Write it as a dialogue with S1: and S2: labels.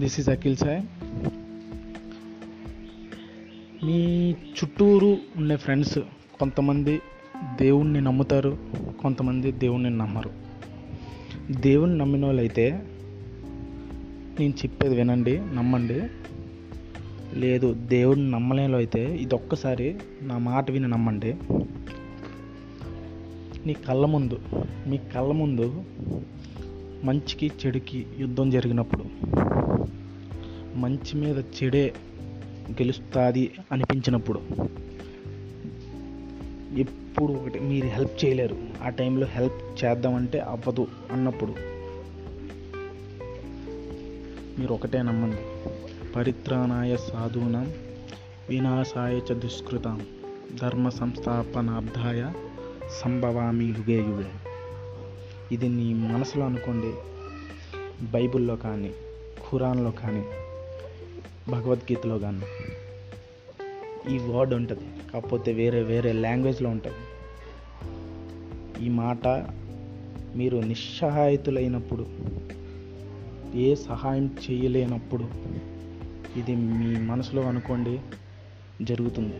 S1: This is Akhil Sai మీ చుట్టూరు ఉండే ఫ్రెండ్స్ కొంతమంది దేవుణ్ణి నమ్ముతారు కొంతమంది దేవుణ్ణి నమ్మరు. దేవుణ్ణి నమ్మిన వాళ్ళైతే నేను చెప్పేది వినండి నమ్మండి. లేదు దేవుడిని నమ్మలేని అయితే ఇది ఒక్కసారి నా మాట విని నమ్మండి. నీ కళ్ళ ముందు మీ కళ్ళ ముందు మంచికి చెడుకి యుద్ధం జరిగినప్పుడు మంచి మీద చెడే గెలుస్తుంది అనిపించినప్పుడు ఎప్పుడు ఒకటి మీరు హెల్ప్ చేయలేరు. ఆ టైంలో హెల్ప్ చేద్దామంటే అవ్వదు అన్నప్పుడు మీరు ఒకటే నమ్మండి. పరిత్రాణాయ సాధూనాం వినాశాయ చ దుష్కృతం ధర్మ సంస్థాపనార్థాయ సంభవామి యుగే యుగే ఇది నీ మనసులో అనుకోండి బైబిల్లో కానీ ఖురాన్లో కానీ భగవద్గీతలో కానీ ఈ వర్డ్ ఉంటుంది. కాకపోతే వేరే వేరే లాంగ్వేజ్లో ఉంటుంది. ఈ మాట మీరు నిస్సహాయితులైనప్పుడు ఏ సహాయం చేయలేనప్పుడు ఇది మీ మనసులో అనుకోండి జరుగుతుంది.